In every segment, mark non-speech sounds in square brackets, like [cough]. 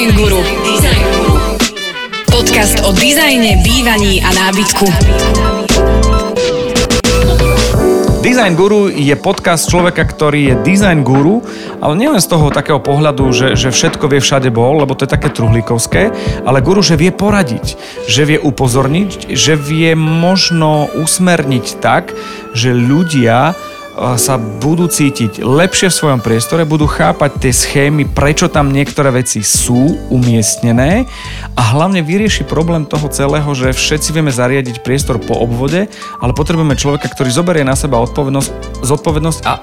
Design Guru. Podcast o dizajne, bývaní a nábytku. Design Guru je podcast človeka, ktorý je design guru, ale nielen z toho takého pohľadu, že, že všetko vie všade bol, lebo to je také truhlíkovské, ale guru, že vie poradiť, že vie upozorniť, že vie možno usmerniť tak, že ľudia sa budú cítiť lepšie v svojom priestore, budú chápať tie schémy, prečo tam niektoré veci sú umiestnené a hlavne vyrieši problém toho celého, že všetci vieme zariadiť priestor po obvode, ale potrebujeme človeka, ktorý zoberie na seba odpovednosť, zodpovednosť a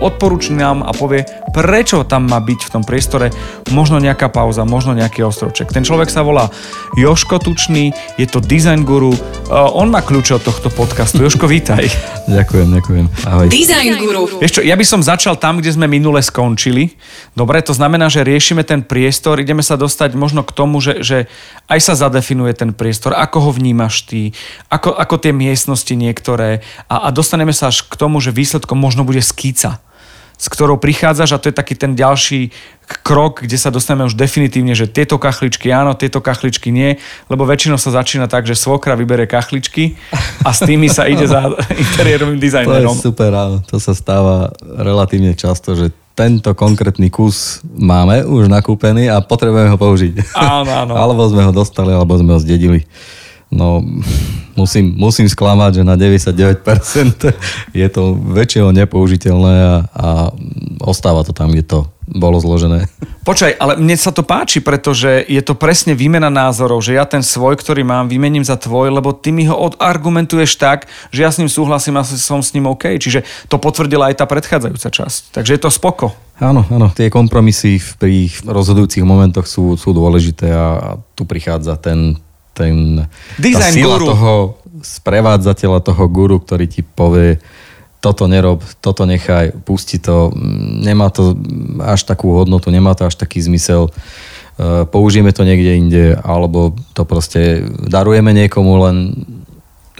odporúči nám a povie, prečo tam má byť v tom priestore možno nejaká pauza, možno nejaký ostrovček. Ten človek sa volá Joško Tučný, je to design guru, on má kľúče od tohto podcastu. Joško, [laughs] vítaj. ďakujem, ďakujem. Ahoj. Design guru. Vieš čo, ja by som začal tam, kde sme minule skončili. Dobre, to znamená, že riešime ten priestor, ideme sa dostať možno k tomu, že, že aj sa zadefinuje ten priestor, ako ho vnímaš ty, ako, ako tie miestnosti niektoré a, a dostaneme sa až k tomu, že výsledkom možno bude skýca s ktorou prichádzaš a to je taký ten ďalší krok, kde sa dostaneme už definitívne, že tieto kachličky áno, tieto kachličky nie, lebo väčšinou sa začína tak, že svokra vybere kachličky a s tými sa ide za [laughs] interiérovým dizajnerom. To je super, áno. To sa stáva relatívne často, že tento konkrétny kus máme už nakúpený a potrebujeme ho použiť. Áno, áno. [laughs] alebo sme ho dostali, alebo sme ho zdedili. No, musím, musím sklamať, že na 99% je to väčšieho nepoužiteľné a, a ostáva to tam, kde to bolo zložené. Počkaj, ale mne sa to páči, pretože je to presne výmena názorov, že ja ten svoj, ktorý mám, vymením za tvoj, lebo ty mi ho odargumentuješ tak, že ja s ním súhlasím a som s ním OK. Čiže to potvrdila aj tá predchádzajúca časť. Takže je to spoko. Áno, áno. Tie kompromisy pri rozhodujúcich momentoch sú, sú dôležité a tu prichádza ten ten, Design tá sila guru. toho sprevádzateľa, toho guru, ktorý ti povie, toto nerob, toto nechaj, pusti to, nemá to až takú hodnotu, nemá to až taký zmysel, e, použijeme to niekde inde, alebo to proste darujeme niekomu, len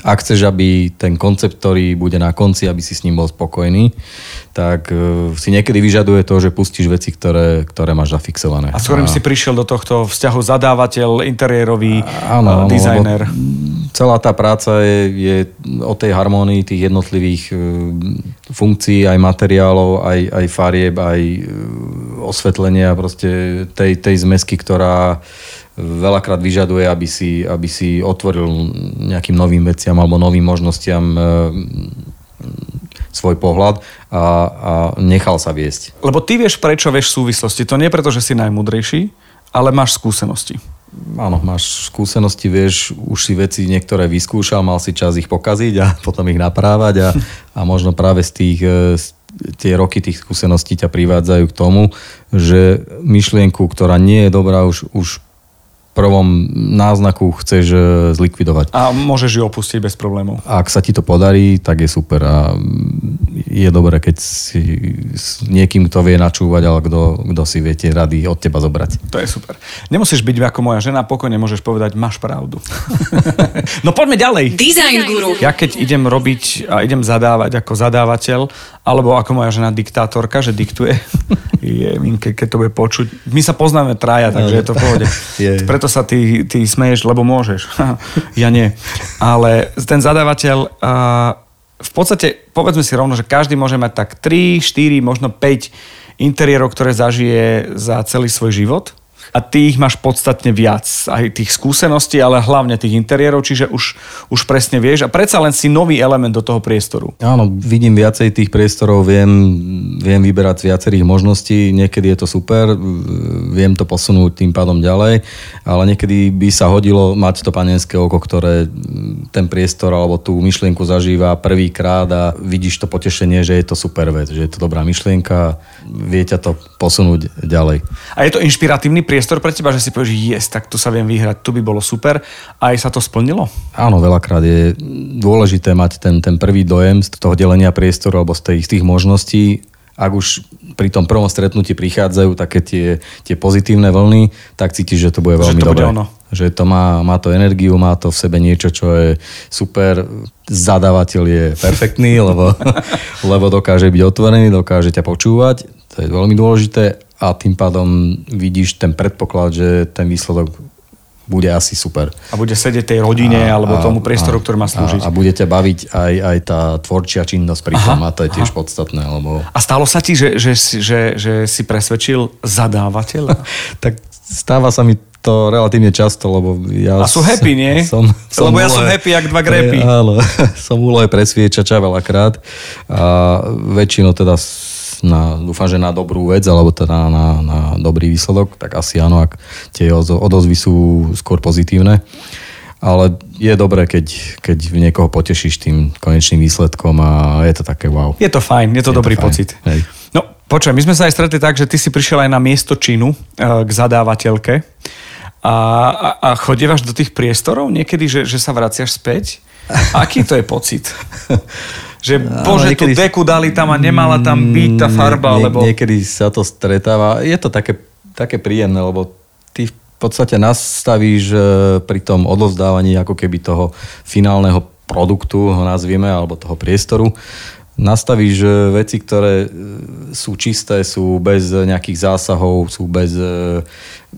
ak chceš, aby ten koncept, ktorý bude na konci, aby si s ním bol spokojný, tak uh, si niekedy vyžaduje to, že pustíš veci, ktoré, ktoré máš zafixované. A s ktorým a... si prišiel do tohto vzťahu zadávateľ, interiérový áno, uh, dizajner. Celá tá práca je, je o tej harmónii tých jednotlivých uh, funkcií, aj materiálov, aj, aj farieb, aj osvetlenia, proste tej, tej zmesky, ktorá veľakrát vyžaduje, aby si, aby si otvoril nejakým novým veciam alebo novým možnostiam e, svoj pohľad a, a nechal sa viesť. Lebo ty vieš, prečo vieš súvislosti. To nie preto, že si najmudrejší, ale máš skúsenosti. Áno, máš skúsenosti, vieš, už si veci niektoré vyskúšal, mal si čas ich pokaziť a [laughs] potom ich naprávať a, a možno práve z tých, z tie roky tých skúseností ťa privádzajú k tomu, že myšlienku, ktorá nie je dobrá, už, už prvom náznaku chceš e, zlikvidovať. A môžeš ju opustiť bez problémov. Ak sa ti to podarí, tak je super a je dobré, keď si s niekým, kto vie načúvať, ale kto, kto si vie tie rady od teba zobrať. To je super. Nemusíš byť ako moja žena, pokojne môžeš povedať, máš pravdu. [laughs] no poďme ďalej. Design guru. Ja keď idem robiť a idem zadávať ako zadávateľ, alebo ako moja žena diktátorka, že diktuje, [laughs] je, ke, keď to bude počuť. My sa poznáme traja, takže je to v pohode. [laughs] Je. Preto sa ty, ty smeješ, lebo môžeš. [laughs] ja nie. Ale ten zadávateľ, v podstate, povedzme si rovno, že každý môže mať tak 3, 4, možno 5 interiérov, ktoré zažije za celý svoj život a ty ich máš podstatne viac. Aj tých skúseností, ale hlavne tých interiérov, čiže už, už presne vieš a predsa len si nový element do toho priestoru. Áno, vidím viacej tých priestorov, viem, viem vyberať z viacerých možností, niekedy je to super, viem to posunúť tým pádom ďalej, ale niekedy by sa hodilo mať to panenské oko, ktoré ten priestor alebo tú myšlienku zažíva prvýkrát a vidíš to potešenie, že je to super vec, že je to dobrá myšlienka, vie ťa to posunúť ďalej. A je to inšpiratívny priestor priestor pre teba, že si povieš, yes, tak tu sa viem vyhrať, tu by bolo super. A aj sa to splnilo? Áno, veľakrát je dôležité mať ten, ten prvý dojem z toho delenia priestoru alebo z, tej, z tých možností. Ak už pri tom prvom stretnutí prichádzajú také tie, tie pozitívne vlny, tak cítiš, že to bude veľmi že to dobré. Bude ono. Že to má, má to energiu, má to v sebe niečo, čo je super. Zadávateľ je perfektný, lebo, [laughs] lebo dokáže byť otvorený, dokáže ťa počúvať. To je veľmi dôležité a tým pádom vidíš ten predpoklad, že ten výsledok bude asi super. A bude sedieť tej rodine a, alebo a, tomu priestoru, a, ktorý má slúžiť. A, a bude ťa baviť aj, aj tá tvorčia činnosť pri tom a to je tiež aha. podstatné. Lebo... A stalo sa ti, že, že, že, že si presvedčil zadávateľa? [laughs] tak stáva sa mi to relatívne často, lebo ja... A sú happy, nie? Som, [laughs] som lebo ja som happy, jak dva grepy. [laughs] Áno, som úlohe presviečača veľakrát a väčšinou teda na, dúfam, že na dobrú vec, alebo teda na, na dobrý výsledok, tak asi áno, ak tie odozvy sú skôr pozitívne. Ale je dobré, keď, keď niekoho potešíš tým konečným výsledkom a je to také wow. Je to fajn, je to je dobrý to pocit. Hej. No, počujem, my sme sa aj stretli tak, že ty si prišiel aj na miesto činu eh, k zadávateľke a, a, a chodievaš do tých priestorov niekedy, že, že sa vraciaš späť? Aký to je pocit? [laughs] Že bože, niekedy, tú deku dali tam a nemala tam byť tá farba, nie, alebo... Niekedy sa to stretáva. Je to také, také príjemné, lebo ty v podstate nastavíš e, pri tom odovzdávaní ako keby toho finálneho produktu, ho nazvieme, alebo toho priestoru, nastavíš e, veci, ktoré e, sú čisté, sú bez nejakých zásahov, sú bez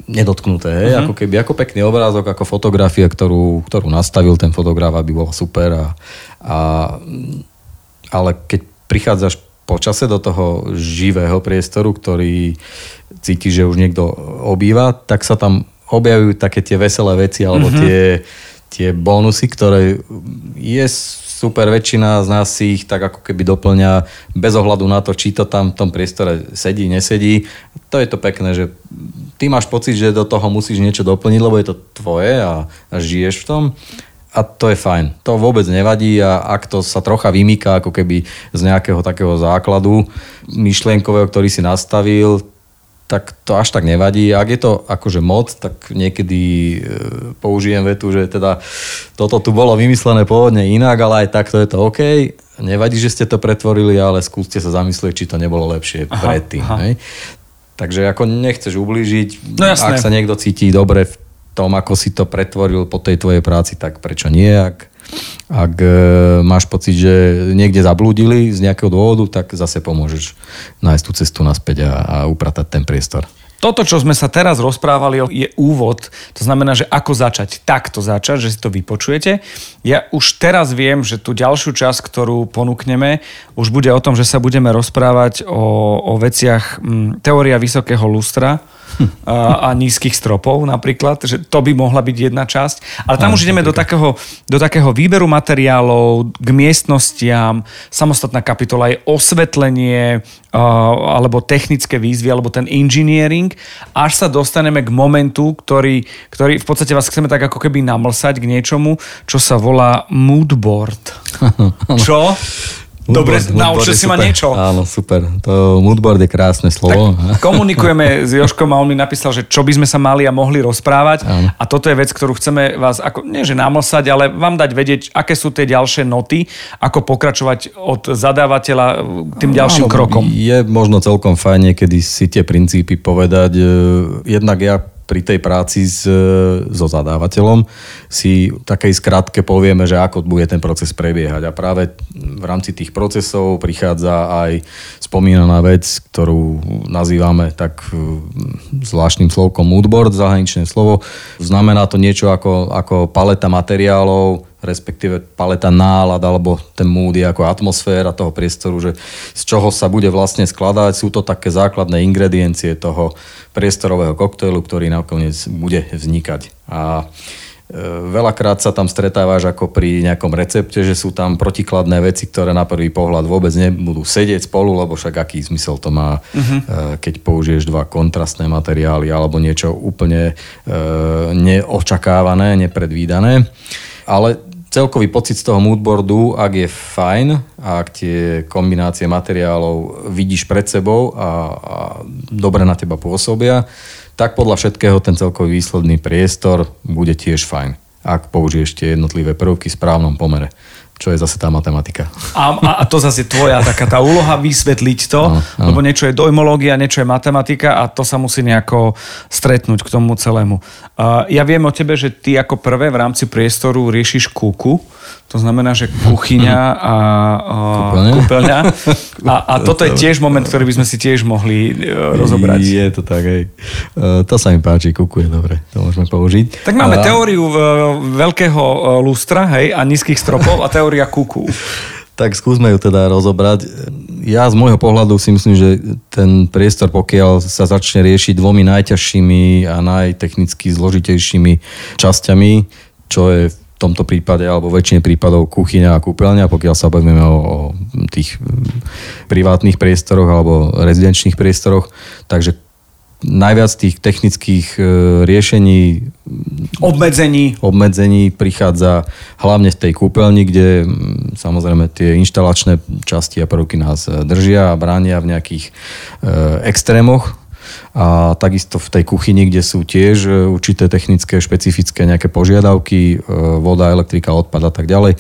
nedotknuté. Hej? Uh-huh. Ako keby, ako pekný obrázok, ako fotografia, ktorú, ktorú nastavil ten fotograf, aby bola super a, a ale keď prichádzaš počase do toho živého priestoru, ktorý cíti, že už niekto obýva, tak sa tam objavujú také tie veselé veci alebo mm-hmm. tie, tie bonusy, ktoré je super, väčšina z nás si ich tak ako keby doplňa bez ohľadu na to, či to tam v tom priestore sedí, nesedí. To je to pekné, že ty máš pocit, že do toho musíš niečo doplniť, lebo je to tvoje a, a žiješ v tom a to je fajn. To vôbec nevadí a ak to sa trocha vymýka ako keby z nejakého takého základu myšlienkového, ktorý si nastavil, tak to až tak nevadí. Ak je to akože mod, tak niekedy e, použijem vetu, že teda toto tu bolo vymyslené pôvodne inak, ale aj takto je to OK. Nevadí, že ste to pretvorili, ale skúste sa zamyslieť, či to nebolo lepšie aha, predtým. Aha. Hej? Takže ako nechceš ublížiť, no ak sa niekto cíti dobre v tom, ako si to pretvoril po tej tvojej práci, tak prečo nie? Ak, ak e, máš pocit, že niekde zablúdili z nejakého dôvodu, tak zase pomôžeš nájsť tú cestu naspäť a, a upratať ten priestor. Toto, čo sme sa teraz rozprávali, je úvod. To znamená, že ako začať. Takto začať, že si to vypočujete. Ja už teraz viem, že tú ďalšiu časť, ktorú ponúkneme, už bude o tom, že sa budeme rozprávať o, o veciach m, teória vysokého lustra, a, a nízkych stropov napríklad, že to by mohla byť jedna časť. Ale tam už ideme do takého, do takého výberu materiálov, k miestnostiam, samostatná kapitola je osvetlenie alebo technické výzvy, alebo ten engineering, až sa dostaneme k momentu, ktorý, ktorý v podstate vás chceme tak ako keby namlsať k niečomu, čo sa volá moodboard. [laughs] Čo? Dobre, naučil si ma niečo. Áno, super. To moodboard je krásne slovo. Tak [laughs] komunikujeme s Joškom a on mi napísal, že čo by sme sa mali a mohli rozprávať. Áno. A toto je vec, ktorú chceme vás, ako, nie že námlsať, ale vám dať vedieť, aké sú tie ďalšie noty, ako pokračovať od zadávateľa tým ďalším Áno, krokom. Je možno celkom fajn kedy si tie princípy povedať. E, jednak ja pri tej práci s, so zadávateľom si takej skratke povieme, že ako bude ten proces prebiehať. A práve v rámci tých procesov prichádza aj spomínaná vec, ktorú nazývame tak zvláštnym slovkom moodboard, zahraničné slovo. Znamená to niečo ako, ako paleta materiálov, respektíve paleta nálad alebo ten mood je ako atmosféra toho priestoru, že z čoho sa bude vlastne skladať. Sú to také základné ingrediencie toho priestorového koktejlu, ktorý nakoniec bude vznikať. A e, Veľakrát sa tam stretávaš ako pri nejakom recepte, že sú tam protikladné veci, ktoré na prvý pohľad vôbec nebudú sedieť spolu, lebo však aký zmysel to má, uh-huh. keď použiješ dva kontrastné materiály alebo niečo úplne e, neočakávané, nepredvídané. Ale celkový pocit z toho moodboardu, ak je fajn ak tie kombinácie materiálov vidíš pred sebou a, a dobre na teba pôsobia, tak podľa všetkého ten celkový výsledný priestor bude tiež fajn, ak použiješ tie jednotlivé prvky v správnom pomere. Čo je zase tá matematika. A, a, a to zase je tvoja taká tá úloha vysvetliť to, Áno, áno. lebo niečo je dojmológia, niečo je matematika a to sa musí nejako stretnúť k tomu celému. Uh, ja viem o tebe, že ty ako prvé v rámci priestoru riešiš kúku, to znamená, že kuchyňa a Kúpeľňa. kúpeľňa. [laughs] A, a toto je tiež moment, ktorý by sme si tiež mohli uh, rozobrať. Je to tak, hej. E, To sa mi páči, kukuje, dobre, to môžeme použiť. Tak máme Ale- teóriu uh, veľkého lustra, hej, a nízkych stropov a teória kuku. [laughs] Tak skúsme ju teda rozobrať. Ja z môjho pohľadu si myslím, že ten priestor, pokiaľ sa začne riešiť dvomi najťažšími a najtechnicky zložitejšími časťami, čo je tomto prípade, alebo väčšine prípadov kuchyňa a kúpeľňa, pokiaľ sa bavíme o, o tých mm, privátnych priestoroch alebo rezidenčných priestoroch. Takže najviac tých technických e, riešení Obmedzení. obmedzení prichádza hlavne v tej kúpeľni, kde mm, samozrejme tie inštalačné časti a prvky nás e, držia a bránia v nejakých e, extrémoch. A takisto v tej kuchyni, kde sú tiež e, určité technické, špecifické nejaké požiadavky, e, voda, elektrika, odpad a tak ďalej, e,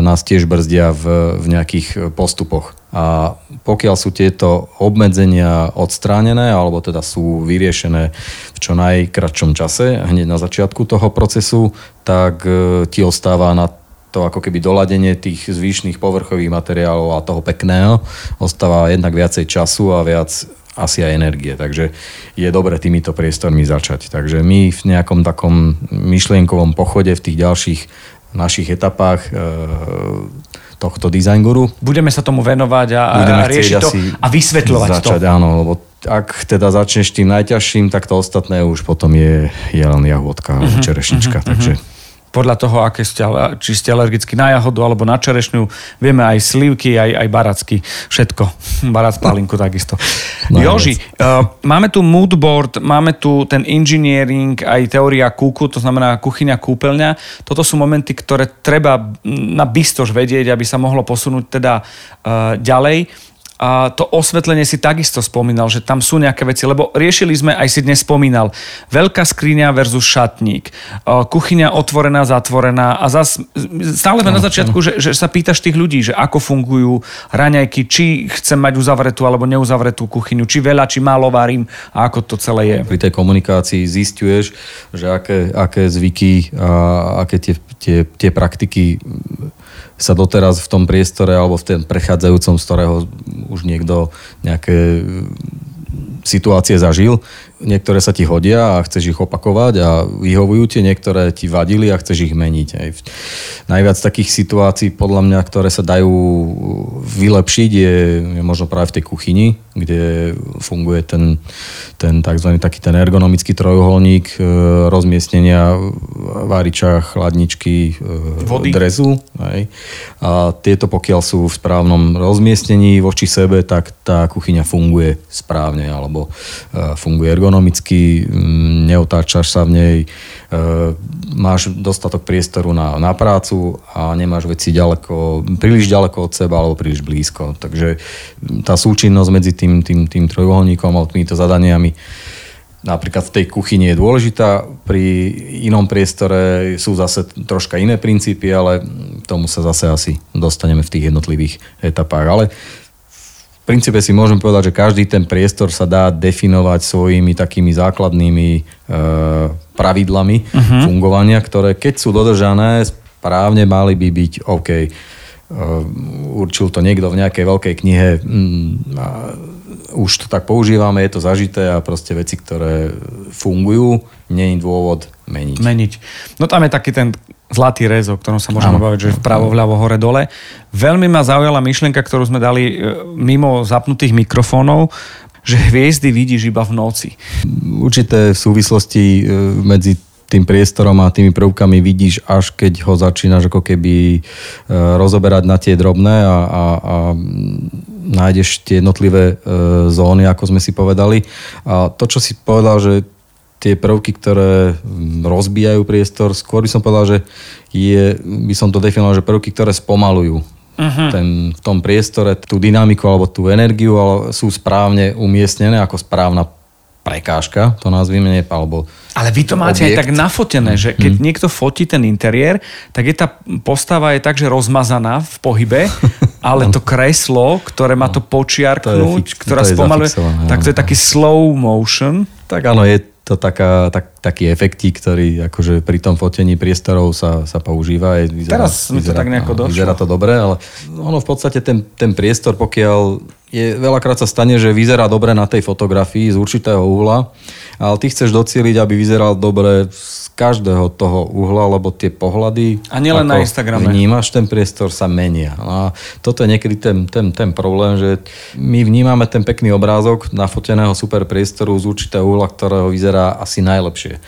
nás tiež brzdia v, v nejakých postupoch. A pokiaľ sú tieto obmedzenia odstránené, alebo teda sú vyriešené v čo najkračšom čase, hneď na začiatku toho procesu, tak ti ostáva na to ako keby doladenie tých zvyšných povrchových materiálov a toho pekného, ostáva jednak viacej času a viac asi aj energie. Takže je dobre týmito priestormi začať. Takže my v nejakom takom myšlienkovom pochode v tých ďalších našich etapách e, tohto design guru Budeme sa tomu venovať a, a riešiť to a vysvetľovať začať, to. áno, lebo ak teda začneš tým najťažším, tak to ostatné už potom je, je len jahodka alebo Mhm, čerešnička. Takže Podľa toho, aké ste, či ste alergickí na jahodu alebo na čerešňu, vieme aj slivky, aj, aj baracky, všetko. [laughs] Barac pálinku takisto. Najviac. Joži, uh, máme tu moodboard, máme tu ten engineering, aj teória kúku, to znamená kuchyňa, kúpeľňa. Toto sú momenty, ktoré treba na bystož vedieť, aby sa mohlo posunúť teda uh, ďalej. A to osvetlenie si takisto spomínal, že tam sú nejaké veci, lebo riešili sme, aj si dnes spomínal, veľká skriňa versus šatník, uh, kuchyňa otvorená, zatvorená a zas, stále sme na začiatku, že, že sa pýtaš tých ľudí, že ako fungujú raňajky, či chcem mať uzavretú alebo neuzavretú kuchyňu, či veľa, či málo varím a ako to celé je. pri tej komunikácii zistuješ, že aké, aké zvyky a aké tie, tie, tie praktiky sa doteraz v tom priestore alebo v tom prechádzajúcom, z ktorého už niekto nejaké situácie zažil. Niektoré sa ti hodia a chceš ich opakovať a vyhovujú ti, niektoré ti vadili a chceš ich meniť. Aj najviac takých situácií, podľa mňa, ktoré sa dajú vylepšiť, je, je možno práve v tej kuchyni, kde funguje ten, ten tzv. taký ten ergonomický trojuholník e, rozmiestnenia váriča, chladničky, e, Vody. drezu. Hej. A tieto pokiaľ sú v správnom rozmiestnení voči sebe, tak tá kuchyňa funguje správne alebo e, funguje ergonomicky, mm, neotáčaš sa v nej, e, máš dostatok priestoru na, na prácu a nemáš veci ďaleko, príliš ďaleko od seba alebo príliš blízko. Takže tá súčinnosť medzi tým, tým, tým trojuholníkom a týmito zadaniami napríklad v tej kuchyni je dôležitá, pri inom priestore sú zase troška iné princípy, ale tomu sa zase asi dostaneme v tých jednotlivých etapách. Ale v princípe si môžem povedať, že každý ten priestor sa dá definovať svojimi takými základnými e, pravidlami uh-huh. fungovania, ktoré keď sú dodržané, správne mali by byť OK. E, určil to niekto v nejakej veľkej knihe, mm, a už to tak používame, je to zažité a proste veci, ktoré fungujú, je dôvod meniť. meniť. No tam je taký ten zlatý rez, o ktorom sa môžeme baviť, že vpravo, vľavo, hore, dole. Veľmi ma zaujala myšlienka, ktorú sme dali e, mimo zapnutých mikrofónov, že hviezdy vidíš iba v noci. určité súvislosti e, medzi tým priestorom a tými prvkami vidíš, až keď ho začínaš ako keby e, rozoberať na tie drobné a, a, a nájdeš tie jednotlivé zóny, ako sme si povedali. A to, čo si povedal, že tie prvky, ktoré mm, rozbijajú priestor, skôr by som povedal, že je, by som to definoval, že prvky, ktoré spomalujú uh-huh. ten, v tom priestore tú dynamiku alebo tú energiu ale sú správne umiestnené ako správna prekážka, to nazvime, alebo ale vy to máte objekt. aj tak nafotené, že keď hmm. niekto fotí ten interiér, tak je tá postava je tak, že rozmazaná v pohybe, [laughs] ale to kreslo, ktoré má to počiarknúť, to fix, ktorá spomaluje, tak to je taký slow motion. Tak áno, je to taká, tak, taký efektík, ktorý akože pri tom fotení priestorov sa, sa používa. Je, vyzerá, Teraz mi to tak nejako došlo. Vyzerá to dobre, ale ono v podstate ten, ten priestor, pokiaľ je, veľakrát sa stane, že vyzerá dobre na tej fotografii z určitého uhla, ale ty chceš docieliť, aby vyzeral dobre z každého toho uhla, lebo tie pohľady... A nielen na Instagrame. Vnímaš, ten priestor sa menia. No a toto je niekedy ten, ten, ten problém, že my vnímame ten pekný obrázok nafoteného super priestoru z určitého uhla, ktorého vyzerá asi najlepšie.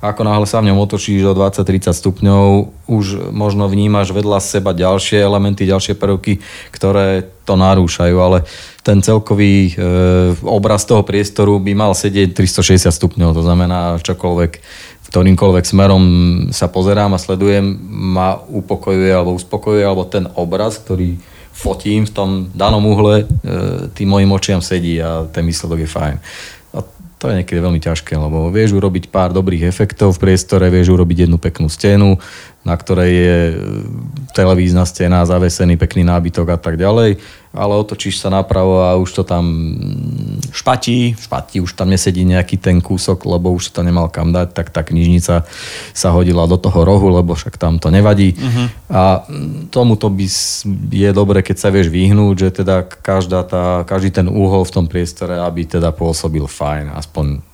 Ako náhle sa v ňom otočíš o 20-30 stupňov, už možno vnímaš vedľa seba ďalšie elementy, ďalšie prvky, ktoré to narúšajú, ale ten celkový e, obraz toho priestoru by mal sedieť 360 stupňov, to znamená čokoľvek ktorýmkoľvek smerom sa pozerám a sledujem, ma upokojuje alebo uspokojuje, alebo ten obraz, ktorý fotím v tom danom uhle, e, tým mojim očiam sedí a ten výsledok je fajn. A to je niekedy veľmi ťažké, lebo vieš urobiť pár dobrých efektov v priestore, vieš urobiť jednu peknú stenu, na ktorej je e, televízna stena, zavesený pekný nábytok a tak ďalej ale otočíš sa napravo a už to tam špatí. špatí, už tam nesedí nejaký ten kúsok, lebo už to nemal kam dať, tak tá knižnica sa hodila do toho rohu, lebo však tam to nevadí. Uh-huh. A tomuto by je dobre, keď sa vieš vyhnúť, že teda každá tá, každý ten úhol v tom priestore, aby teda pôsobil fajn, aspoň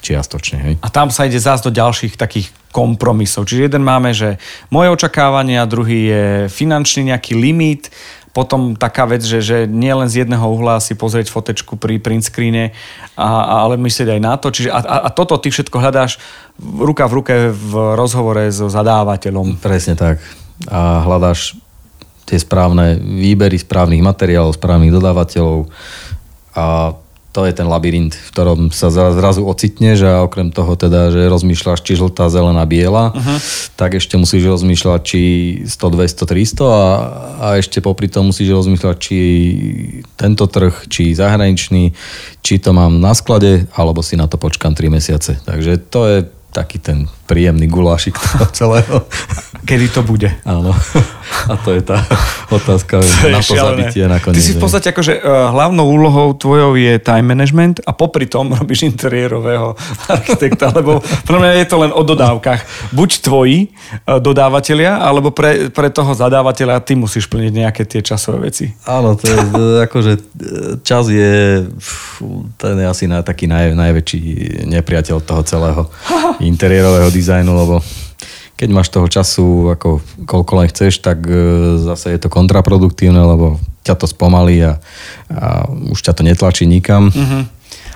čiastočne. Hej. A tam sa ide zás do ďalších takých kompromisov. Čiže jeden máme, že moje očakávania, druhý je finančný nejaký limit, potom taká vec, že, že nie len z jedného uhla si pozrieť fotečku pri print screene, a, ale myslieť aj na to. Čiže, a, a toto ty všetko hľadáš ruka v ruke v rozhovore so zadávateľom. Presne tak. A hľadáš tie správne výbery správnych materiálov, správnych dodávateľov a to je ten labyrint, v ktorom sa zrazu ocitneš a okrem toho teda, že rozmýšľaš, či žltá, zelená, biela, uh-huh. tak ešte musíš rozmýšľať, či 100, 200, 300 a, a ešte popri tom musíš rozmýšľať, či tento trh, či zahraničný, či to mám na sklade, alebo si na to počkám 3 mesiace. Takže to je taký ten príjemný gulášik toho [laughs] celého. Kedy to bude? Áno. A to je tá otázka to na to zabitie nakoniec. Ty si v podstate akože uh, hlavnou úlohou tvojou je time management a popri tom [laughs] robíš interiérového architekta, lebo pre mňa je to len o dodávkach. Buď tvoji uh, dodávateľia, alebo pre, pre toho zadávateľa ty musíš plniť nejaké tie časové veci. Áno, to je [laughs] akože čas je ten je asi na, taký naj, najväčší nepriateľ toho celého interiérového dizajnu, lebo keď máš toho času ako koľko len chceš, tak e, zase je to kontraproduktívne, lebo ťa to spomalí a, a už ťa to netlačí nikam. Uh-huh.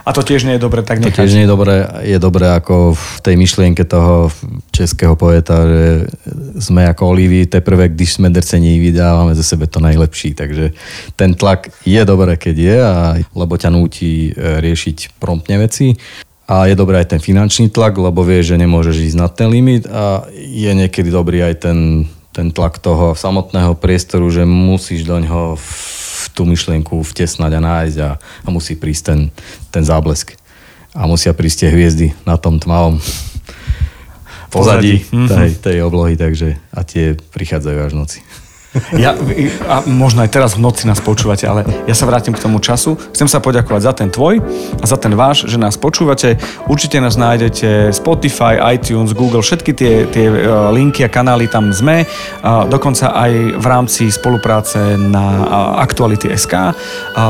A to tiež nie je dobre tak nechať. To tiež nie je dobre, je dobre ako v tej myšlienke toho českého poeta, že sme ako olivy, teprve když sme drcení, vydávame ze sebe to najlepší. Takže ten tlak je dobré, keď je, a, lebo ťa núti e, riešiť promptne veci a je dobrý aj ten finančný tlak, lebo vieš, že nemôžeš ísť na ten limit a je niekedy dobrý aj ten, ten tlak toho samotného priestoru, že musíš do ňoho v tú myšlienku vtesnať a nájsť a, a musí prísť ten, ten záblesk. A musia prísť tie hviezdy na tom tmavom pozadí, pozadí. Tej, tej oblohy, takže a tie prichádzajú až v noci. Ja, a možno aj teraz v noci nás počúvate, ale ja sa vrátim k tomu času. Chcem sa poďakovať za ten tvoj a za ten váš, že nás počúvate. Určite nás nájdete Spotify, iTunes, Google, všetky tie, tie e, linky a kanály tam sme. Dokonca aj v rámci spolupráce na Aktuality SK.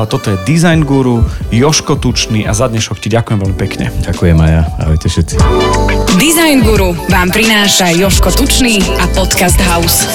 Toto je Design Guru, Joško Tučný a za dnešok ti ďakujem veľmi pekne. Ďakujem aj ja. Ahojte všetci. Design Guru vám prináša Joško Tučný a Podcast House.